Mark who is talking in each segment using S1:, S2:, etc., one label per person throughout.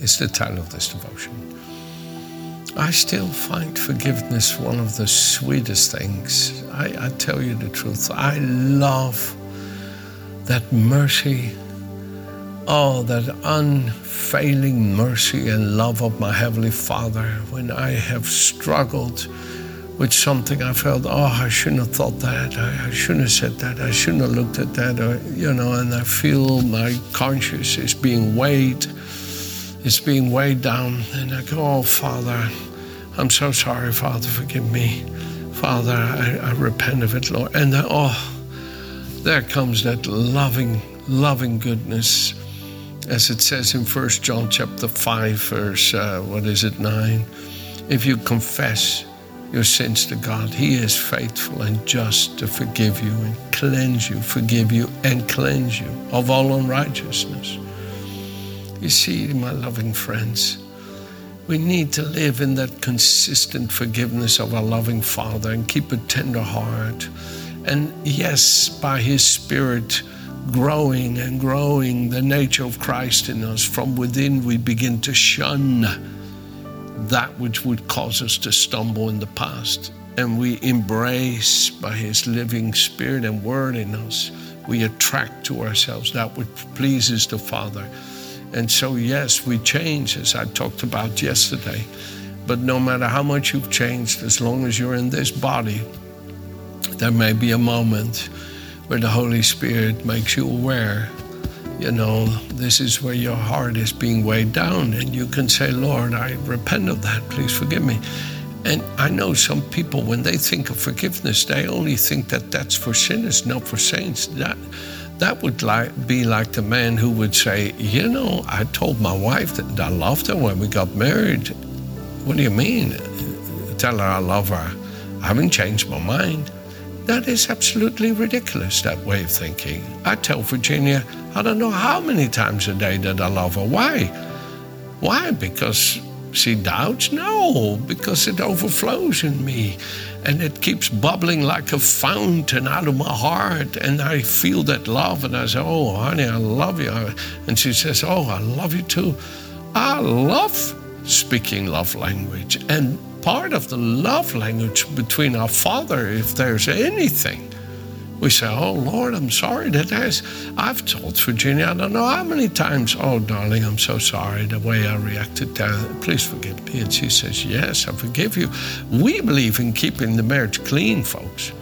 S1: It's the title of this devotion. I still find forgiveness one of the sweetest things. I, I tell you the truth. I love that mercy Oh, that unfailing mercy and love of my Heavenly Father when I have struggled with something I felt, oh, I shouldn't have thought that, I, I, shouldn't have said that, I shouldn't have looked at that, or, you know, and I feel my conscience is being weighed, it's being weighed down, and I go, oh, Father, I'm so sorry, Father, forgive me. Father, I, I repent of it, Lord. And then, oh, there comes that loving, loving goodness as it says in 1 John chapter 5, verse, uh, what is it, 9? If you confess your sins to God, He is faithful and just to forgive you and cleanse you, forgive you and cleanse you of all unrighteousness. You see, my loving friends, we need to live in that consistent forgiveness of our loving Father and keep a tender heart. And yes, by His Spirit, growing and growing the nature of Christ in us, from within we begin to shun that which would cause us to stumble in the past. And we embrace by His living Spirit and Word in us, we attract to ourselves that which pleases the Father. And so, yes, we change, as I talked about yesterday. But no matter how much you've changed, as long as you're in this body, there may be a moment where the Holy Spirit makes you aware, you know, this is where your heart is being weighed down, and you can say, Lord, I repent of that. Please forgive me. And I know some people, when they think of forgiveness, they only think that that's for sinners, not for saints. That that would like, be like the man who would say, You know, I told my wife that I loved her when we got married. What do you mean? Tell her I love her. I haven't changed my mind. That is absolutely ridiculous, that way of thinking. I tell Virginia, I don't know how many times a day that I love her. Why? Why? Because she doubts? No, because it overflows in me and it keeps bubbling like a fountain out of my heart. And I feel that love, and I say, Oh, honey, I love you. And she says, Oh, I love you too. I love speaking love language. And part of the love language between our Father, if there's anything. We say, Oh Lord, I'm sorry that has. I've told Virginia, I don't know how many times, Oh darling, I'm so sorry the way I reacted there. Please forgive me. And she says, Yes, I forgive you. We believe in keeping the marriage clean, folks.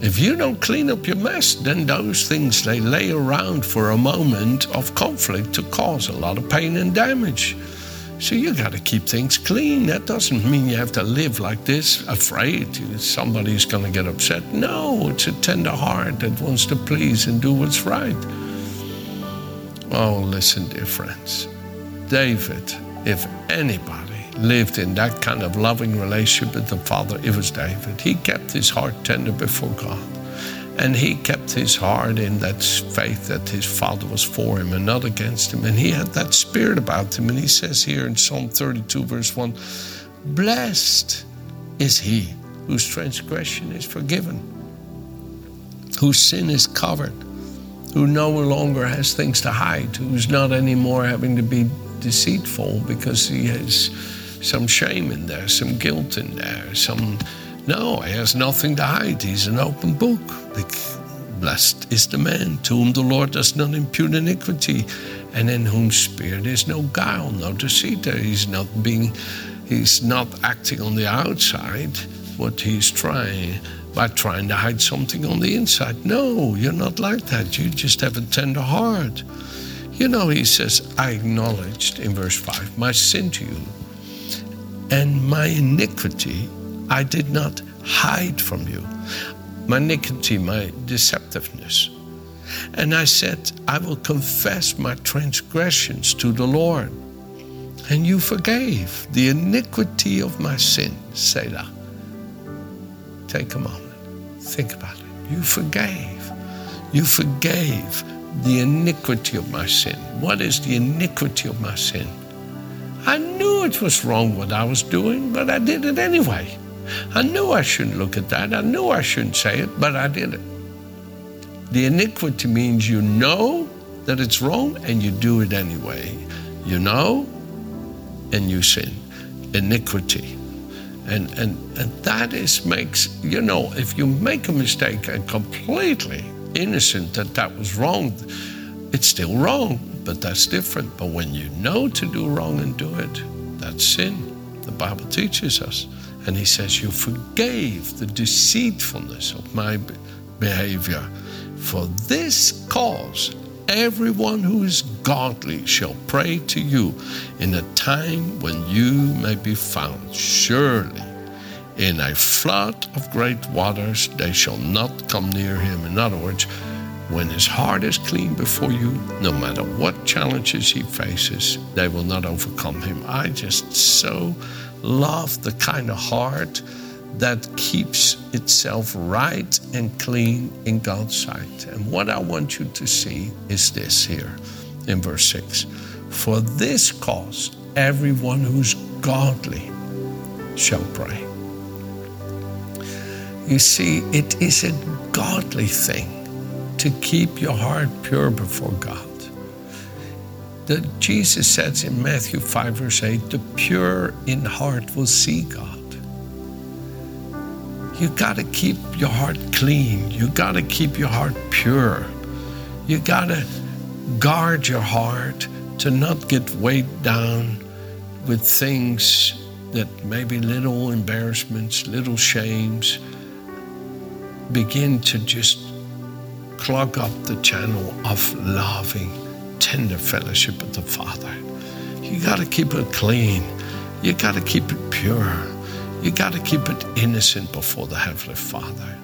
S1: If you don't clean up your mess, then those things they lay around for a moment of conflict to cause a lot of pain and damage. So you got to keep things clean. That doesn't mean you have to live like this, afraid somebody's going to get upset. No, it's a tender heart that wants to please and do what's right. Oh, listen, dear friends. David, if anybody lived in that kind of loving relationship with the Father, it was David. He kept his heart tender before God. And he kept his heart in that faith that his father was for him and not against him. And he had that spirit about him. And he says here in Psalm 32, verse 1 Blessed is he whose transgression is forgiven, whose sin is covered, who no longer has things to hide, who's not anymore having to be deceitful because he has some shame in there, some guilt in there, some no, he has nothing to hide. He's an open book. Blessed is the man to whom the Lord does not impute iniquity, and in whom spirit is no guile, no deceit. Uh, he's not being, he's not acting on the outside what he's trying by trying to hide something on the inside. No, you're not like that. You just have a tender heart. You know, he says, I acknowledged in verse 5 my sin to you, and my iniquity I did not hide from you my iniquity, my deceptiveness. And I said, I will confess my transgressions to the Lord. And you forgave the iniquity of my sin, Selah. Take a moment. Think about it. You forgave. You forgave the iniquity of my sin. What is the iniquity of my sin? I knew it was wrong what I was doing, but I did it anyway. I knew I shouldn't look at that. I knew I shouldn't say it, but I did it. The iniquity means you know that it's wrong and you do it anyway. You know and you sin. Iniquity. And, and, and that is makes, you know, if you make a mistake and completely innocent that that was wrong, it's still wrong, but that's different. But when you know to do wrong and do it, that's sin. The Bible teaches us. And he says, You forgave the deceitfulness of my behavior. For this cause, everyone who is godly shall pray to you in a time when you may be found. Surely, in a flood of great waters, they shall not come near him. In other words, when his heart is clean before you, no matter what challenges he faces, they will not overcome him. I just so love the kind of heart that keeps itself right and clean in God's sight. And what I want you to see is this here in verse 6 For this cause, everyone who's godly shall pray. You see, it is a godly thing to keep your heart pure before God. That Jesus says in Matthew 5, verse 8, the pure in heart will see God. You got to keep your heart clean. You got to keep your heart pure. You got to guard your heart to not get weighed down with things that maybe little embarrassments, little shames begin to just clog up the channel of loving, tender fellowship with the Father. You got to keep it clean. You got to keep it pure. You got to keep it innocent before the Heavenly Father.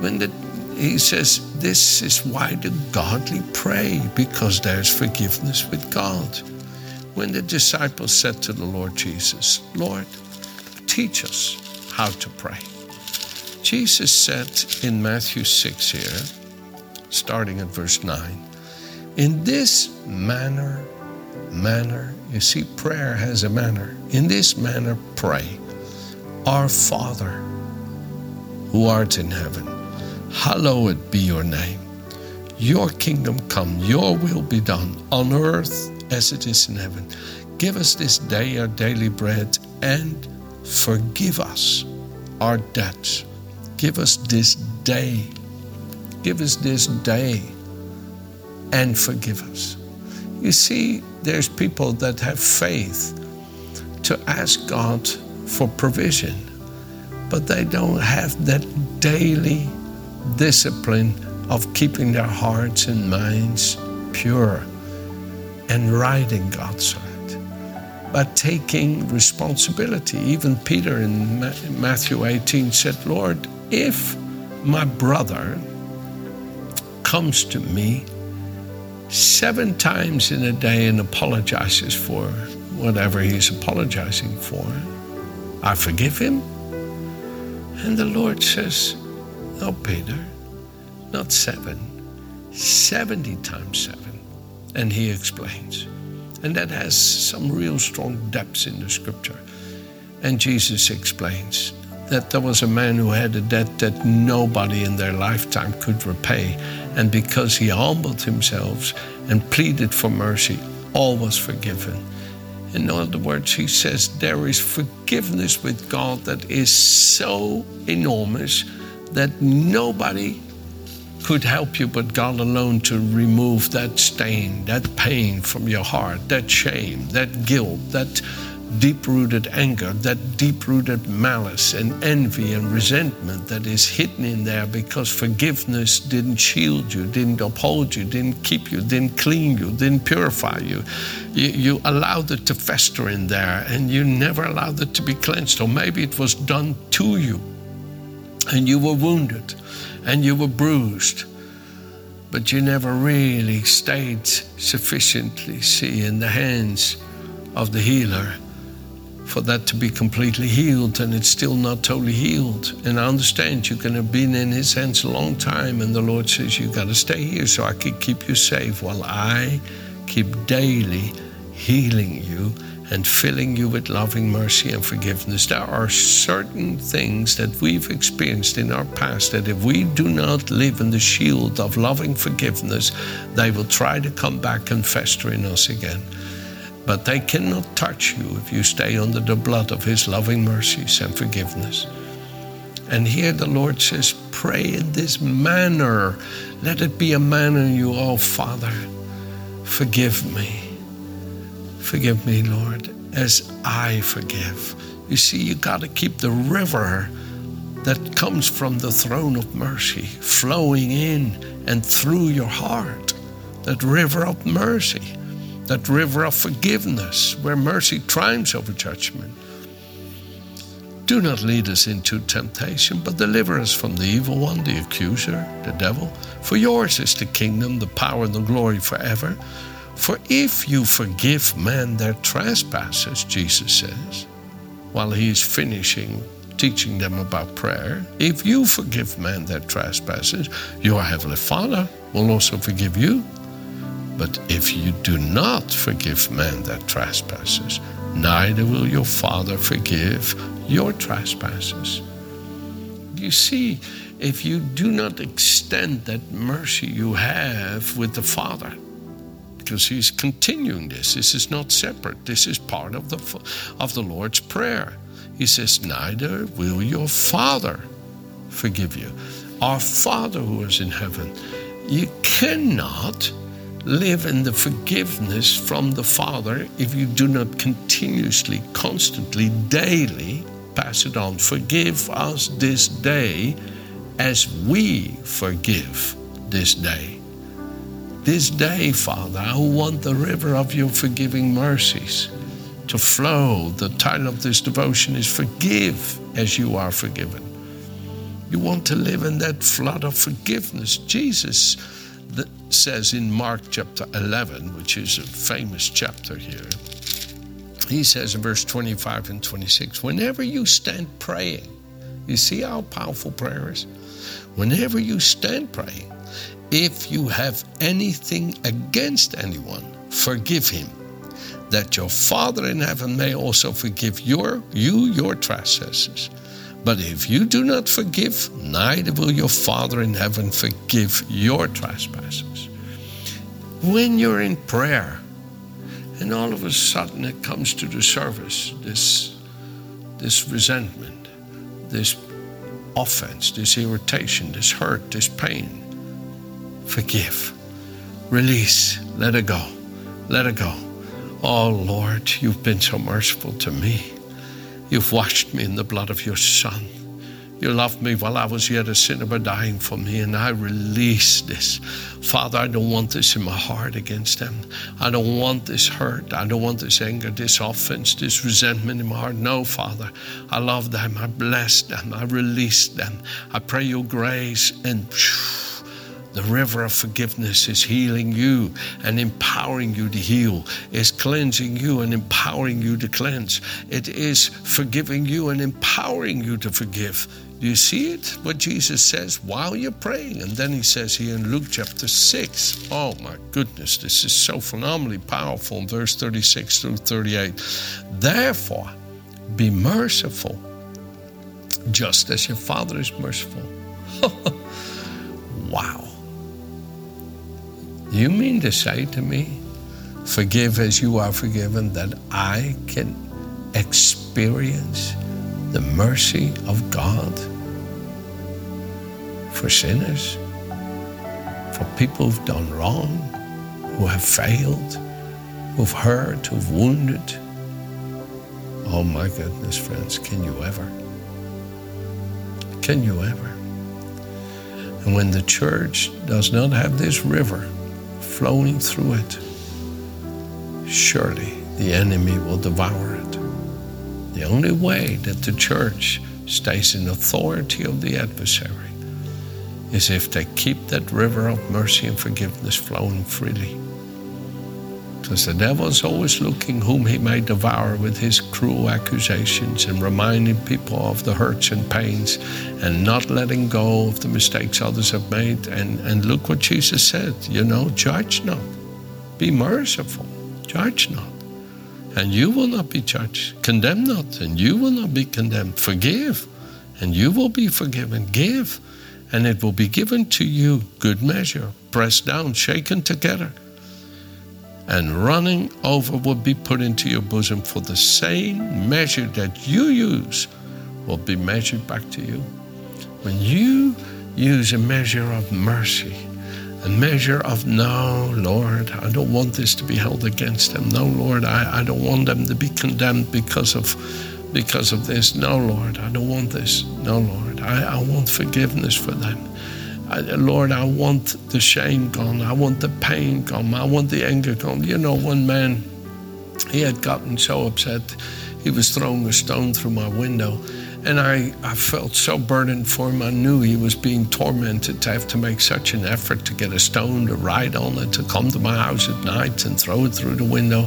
S1: When the, he says, This is why the godly pray, because there's forgiveness with God. When the disciples said to the Lord Jesus, Lord, teach us how to pray. Jesus said in Matthew 6 here, starting at verse 9, in this manner, manner, you see, prayer has a manner. In this manner, pray. Our Father, who art in heaven, hallowed be your name. Your kingdom come, your will be done on earth as it is in heaven. Give us this day our daily bread and forgive us our debts. Give us this day. Give us this day and forgive us. You see, there's people that have faith to ask God for provision, but they don't have that daily discipline of keeping their hearts and minds pure and right in God's sight. By taking responsibility. Even Peter in Matthew 18 said, Lord, if my brother comes to me seven times in a day and apologizes for whatever he's apologizing for, I forgive him. And the Lord says, No, Peter, not seven, 70 times seven. And he explains. And that has some real strong depths in the scripture. And Jesus explains that there was a man who had a debt that nobody in their lifetime could repay. And because he humbled himself and pleaded for mercy, all was forgiven. In other words, he says there is forgiveness with God that is so enormous that nobody could help you but God alone to remove that stain, that pain from your heart, that shame, that guilt, that deep rooted anger, that deep rooted malice and envy and resentment that is hidden in there because forgiveness didn't shield you, didn't uphold you, didn't keep you, didn't clean you, didn't purify you. You, you allowed it to fester in there and you never allowed it to be cleansed, or maybe it was done to you and you were wounded and you were bruised. But you never really stayed sufficiently, see, in the hands of the healer for that to be completely healed and it's still not totally healed. And I understand you can have been in his hands a long time and the Lord says you've got to stay here so I can keep you safe while I keep daily healing you and filling you with loving mercy and forgiveness. There are certain things that we've experienced in our past that if we do not live in the shield of loving forgiveness, they will try to come back and fester in us again. But they cannot touch you if you stay under the blood of His loving mercies and forgiveness. And here the Lord says, Pray in this manner. Let it be a manner you, oh Father, forgive me. Forgive me, Lord, as I forgive. You see, you got to keep the river that comes from the throne of mercy flowing in and through your heart. That river of mercy that river of forgiveness where mercy triumphs over judgment. Do not lead us into temptation, but deliver us from the evil one, the accuser, the devil. For yours is the kingdom, the power, and the glory forever. For if you forgive men their trespasses, Jesus says, while he is finishing teaching them about prayer, if you forgive men their trespasses, your heavenly Father will also forgive you. But if you do not forgive men their trespasses, neither will your Father forgive your trespasses. You see, if you do not extend that mercy you have with the Father, because he's continuing this. This is not separate. This is part of the of the Lord's prayer. He says, "Neither will your Father forgive you." Our Father who is in heaven. You cannot live in the forgiveness from the Father if you do not continuously, constantly, daily pass it on. Forgive us this day as we forgive this day. This day, Father, I want the river of your forgiving mercies to flow. The title of this devotion is Forgive as you are forgiven. You want to live in that flood of forgiveness. Jesus says in Mark chapter 11, which is a famous chapter here, he says in verse 25 and 26 whenever you stand praying, you see how powerful prayer is? Whenever you stand praying, if you have anything against anyone, forgive him, that your Father in heaven may also forgive your, you your trespasses. But if you do not forgive, neither will your Father in heaven forgive your trespasses. When you're in prayer, and all of a sudden it comes to the surface, this, this resentment, this offense, this irritation, this hurt, this pain, forgive, release, let it go, let it go. Oh Lord, you've been so merciful to me. You've washed me in the blood of your Son. You loved me while I was yet a sinner, but dying for me, and I release this. Father, I don't want this in my heart against them. I don't want this hurt. I don't want this anger, this offense, this resentment in my heart. No, Father, I love them. I bless them. I release them. I pray your grace and. Phew, the river of forgiveness is healing you and empowering you to heal, is cleansing you and empowering you to cleanse. It is forgiving you and empowering you to forgive. Do you see it? What Jesus says while you're praying. And then he says here in Luke chapter 6, oh my goodness, this is so phenomenally powerful in verse 36 through 38. Therefore, be merciful, just as your Father is merciful. wow. You mean to say to me, forgive as you are forgiven, that I can experience the mercy of God for sinners, for people who've done wrong, who have failed, who've hurt, who've wounded? Oh my goodness, friends, can you ever? Can you ever? And when the church does not have this river, flowing through it, surely the enemy will devour it. The only way that the church stays in authority of the adversary is if they keep that river of mercy and forgiveness flowing freely. Because the devil is always looking whom he may devour with his cruel accusations and reminding people of the hurts and pains and not letting go of the mistakes others have made. And, and look what Jesus said, you know, judge not, be merciful, judge not. And you will not be judged. Condemn not, and you will not be condemned. Forgive, and you will be forgiven. Give, and it will be given to you. Good measure, pressed down, shaken together and running over will be put into your bosom, for the same measure that you use will be measured back to you. When you use a measure of mercy, a measure of no, Lord, I don't want this to be held against them. No, Lord, I, I don't want them to be condemned because of because of this. No, Lord, I don't want this. No, Lord, I, I want forgiveness for them. Lord, I want the shame gone. I want the pain gone. I want the anger gone. You know, one man, he had gotten so upset, he was throwing a stone through my window. And I, I felt so burdened for him. I knew he was being tormented to have to make such an effort to get a stone to ride on it, to come to my house at night and throw it through the window.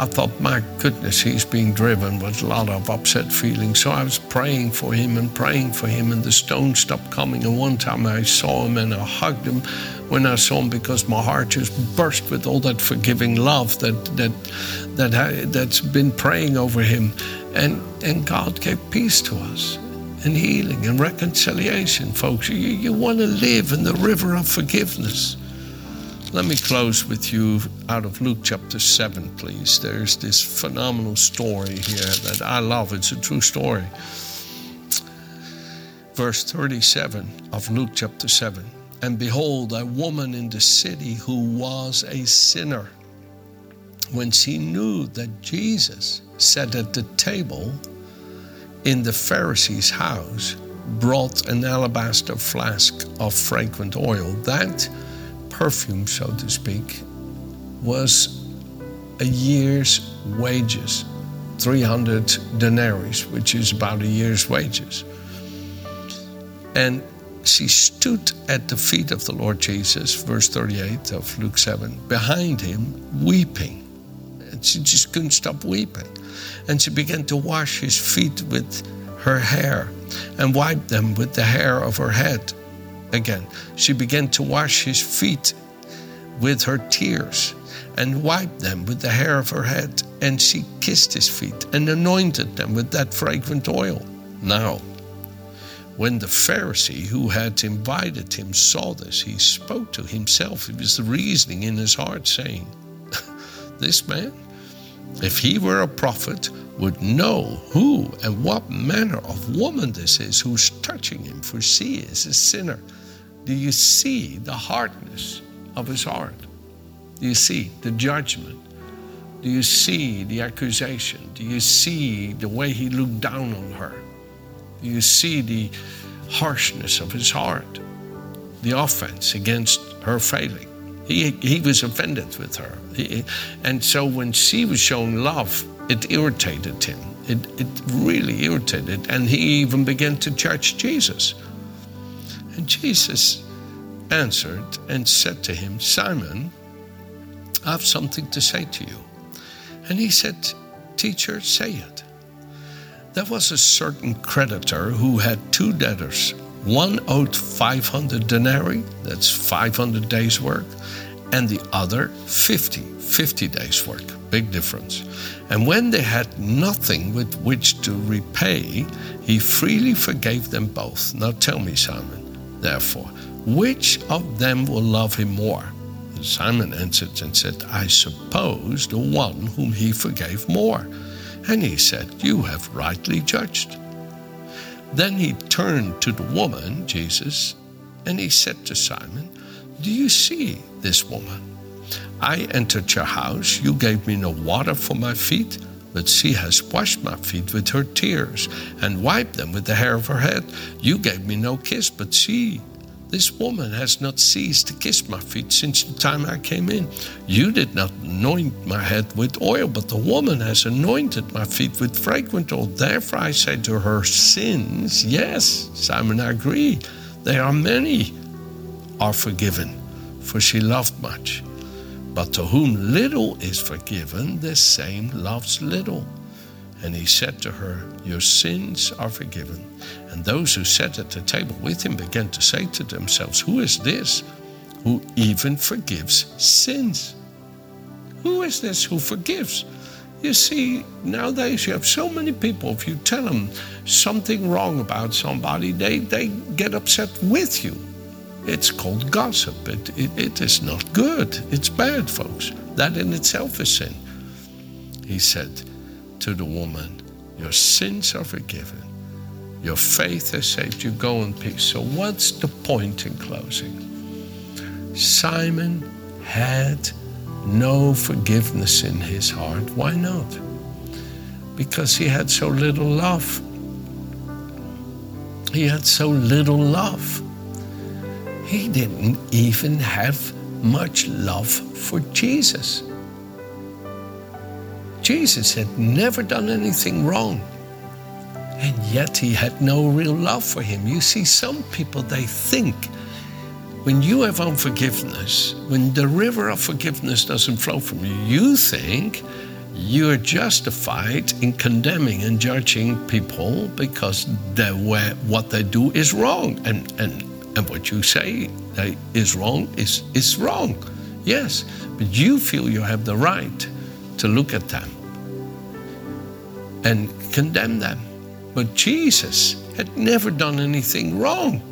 S1: I thought, my goodness, he's being driven with a lot of upset feelings. So I was praying for him and praying for him, and the stone stopped coming. And one time I saw him and I hugged him when I saw him because my heart just burst with all that forgiving love that that that I, that's been praying over him, and and God gave peace to us and healing and reconciliation, folks. You, you want to live in the river of forgiveness. Let me close with you out of Luke chapter 7, please. There's this phenomenal story here that I love. It's a true story. Verse 37 of Luke chapter 7 And behold, a woman in the city who was a sinner, when she knew that Jesus sat at the table in the Pharisee's house, brought an alabaster flask of fragrant oil. That perfume, so to speak, was a year's wages 300 denarii, which is about a year's wages. And she stood at the feet of the Lord Jesus, verse 38 of Luke 7, behind him, weeping. And she just couldn't stop weeping. And she began to wash his feet with her hair and wipe them with the hair of her head again. She began to wash his feet with her tears and wiped them with the hair of her head. And she kissed his feet and anointed them with that fragrant oil. Now, when the Pharisee who had invited him saw this, he spoke to himself. He was the reasoning in his heart, saying, This man, if he were a prophet, would know who and what manner of woman this is who's touching him, for she is a sinner. Do you see the hardness of his heart? Do you see the judgment? Do you see the accusation? Do you see the way he looked down on her? Do you see the harshness of his heart? The offense against her failing. He, he was offended with her. He, and so when she was showing love, it irritated him. It, it really irritated. And he even began to judge Jesus. And Jesus answered and said to him, Simon, I have something to say to you. And he said, Teacher, say it. There was a certain creditor who had two debtors. One owed 500 denarii, that's 500 days' work, and the other 50, 50 days' work. Big difference. And when they had nothing with which to repay, he freely forgave them both. Now tell me, Simon, therefore, which of them will love him more? And Simon answered and said, I suppose the one whom he forgave more. And he said, You have rightly judged. Then he turned to the woman, Jesus, and he said to Simon, Do you see this woman? I entered your house, you gave me no water for my feet, but she has washed my feet with her tears and wiped them with the hair of her head. You gave me no kiss, but she this woman has not ceased to kiss my feet since the time I came in. You did not anoint my head with oil, but the woman has anointed my feet with fragrant oil. Therefore I say to her, Sins, yes, Simon, I agree, they are many, are forgiven, for she loved much. But to whom little is forgiven, the same loves little. And he said to her, Your sins are forgiven. And those who sat at the table with him began to say to themselves, Who is this who even forgives sins? Who is this who forgives? You see, nowadays you have so many people, if you tell them something wrong about somebody, they, they get upset with you. It's called gossip. It, it, it is not good. It's bad, folks. That in itself is sin. He said to the woman, Your sins are forgiven. Your faith has saved you. Go in peace. So, what's the point in closing? Simon had no forgiveness in his heart. Why not? Because he had so little love. He had so little love. He didn't even have much love for Jesus. Jesus had never done anything wrong. And yet he had no real love for him. You see, some people, they think when you have unforgiveness, when the river of forgiveness doesn't flow from you, you think you're justified in condemning and judging people because what they do is wrong. And, and, and what you say is wrong is, is wrong. Yes, but you feel you have the right to look at them and condemn them. But Jesus had never done anything wrong.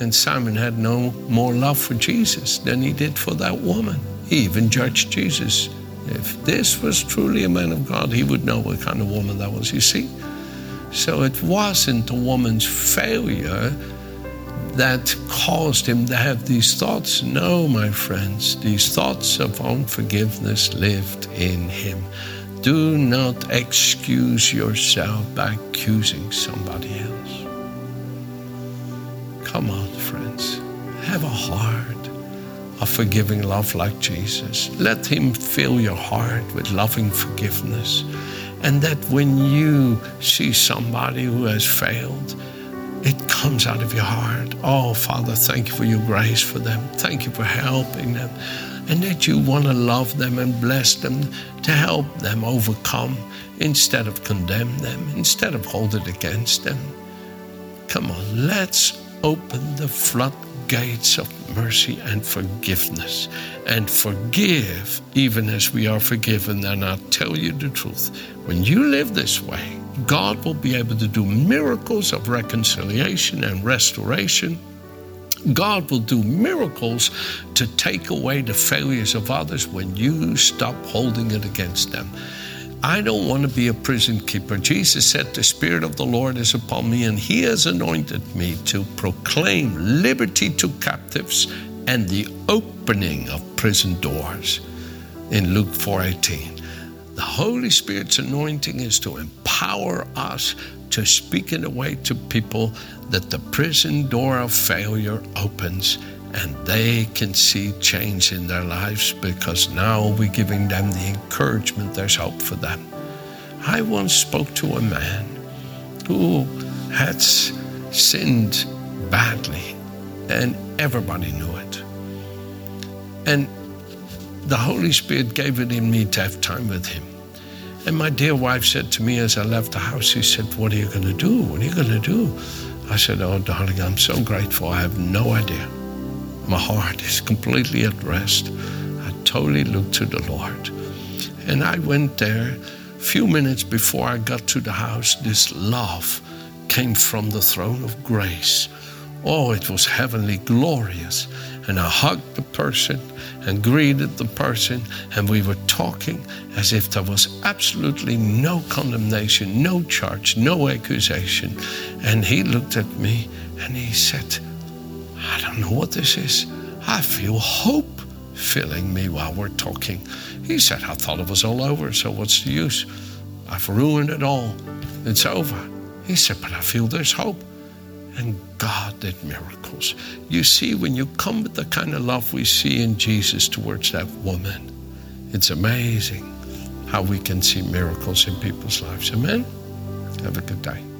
S1: And Simon had no more love for Jesus than he did for that woman. He even judged Jesus. If this was truly a man of God, he would know what kind of woman that was, you see. So it wasn't the woman's failure that caused him to have these thoughts. No, my friends, these thoughts of unforgiveness lived in him. Do not excuse yourself by accusing somebody else. Come on, friends. Have a heart of forgiving love like Jesus. Let Him fill your heart with loving forgiveness. And that when you see somebody who has failed, it comes out of your heart. Oh, Father, thank you for your grace for them. Thank you for helping them. And that you want to love them and bless them to help them overcome instead of condemn them, instead of hold it against them. Come on, let's open the floodgates of mercy and forgiveness and forgive even as we are forgiven. And I'll tell you the truth when you live this way, God will be able to do miracles of reconciliation and restoration. God will do miracles to take away the failures of others when you stop holding it against them. I don't want to be a prison keeper. Jesus said, The Spirit of the Lord is upon me, and He has anointed me to proclaim liberty to captives and the opening of prison doors in Luke 4:18. The Holy Spirit's anointing is to empower us to speak in a way to people that the prison door of failure opens and they can see change in their lives because now we're giving them the encouragement there's hope for them. I once spoke to a man who had sinned badly and everybody knew it. And the Holy Spirit gave it in me to have time with him. And my dear wife said to me as I left the house, she said, What are you going to do? What are you going to do? I said, Oh, darling, I'm so grateful. I have no idea. My heart is completely at rest. I totally looked to the Lord. And I went there. A few minutes before I got to the house, this love came from the throne of grace. Oh, it was heavenly glorious. And I hugged the person and greeted the person, and we were talking as if there was absolutely no condemnation, no charge, no accusation. And he looked at me and he said, I don't know what this is. I feel hope filling me while we're talking. He said, I thought it was all over, so what's the use? I've ruined it all. It's over. He said, but I feel there's hope. And God did miracles. You see, when you come with the kind of love we see in Jesus towards that woman, it's amazing how we can see miracles in people's lives. Amen? Have a good day.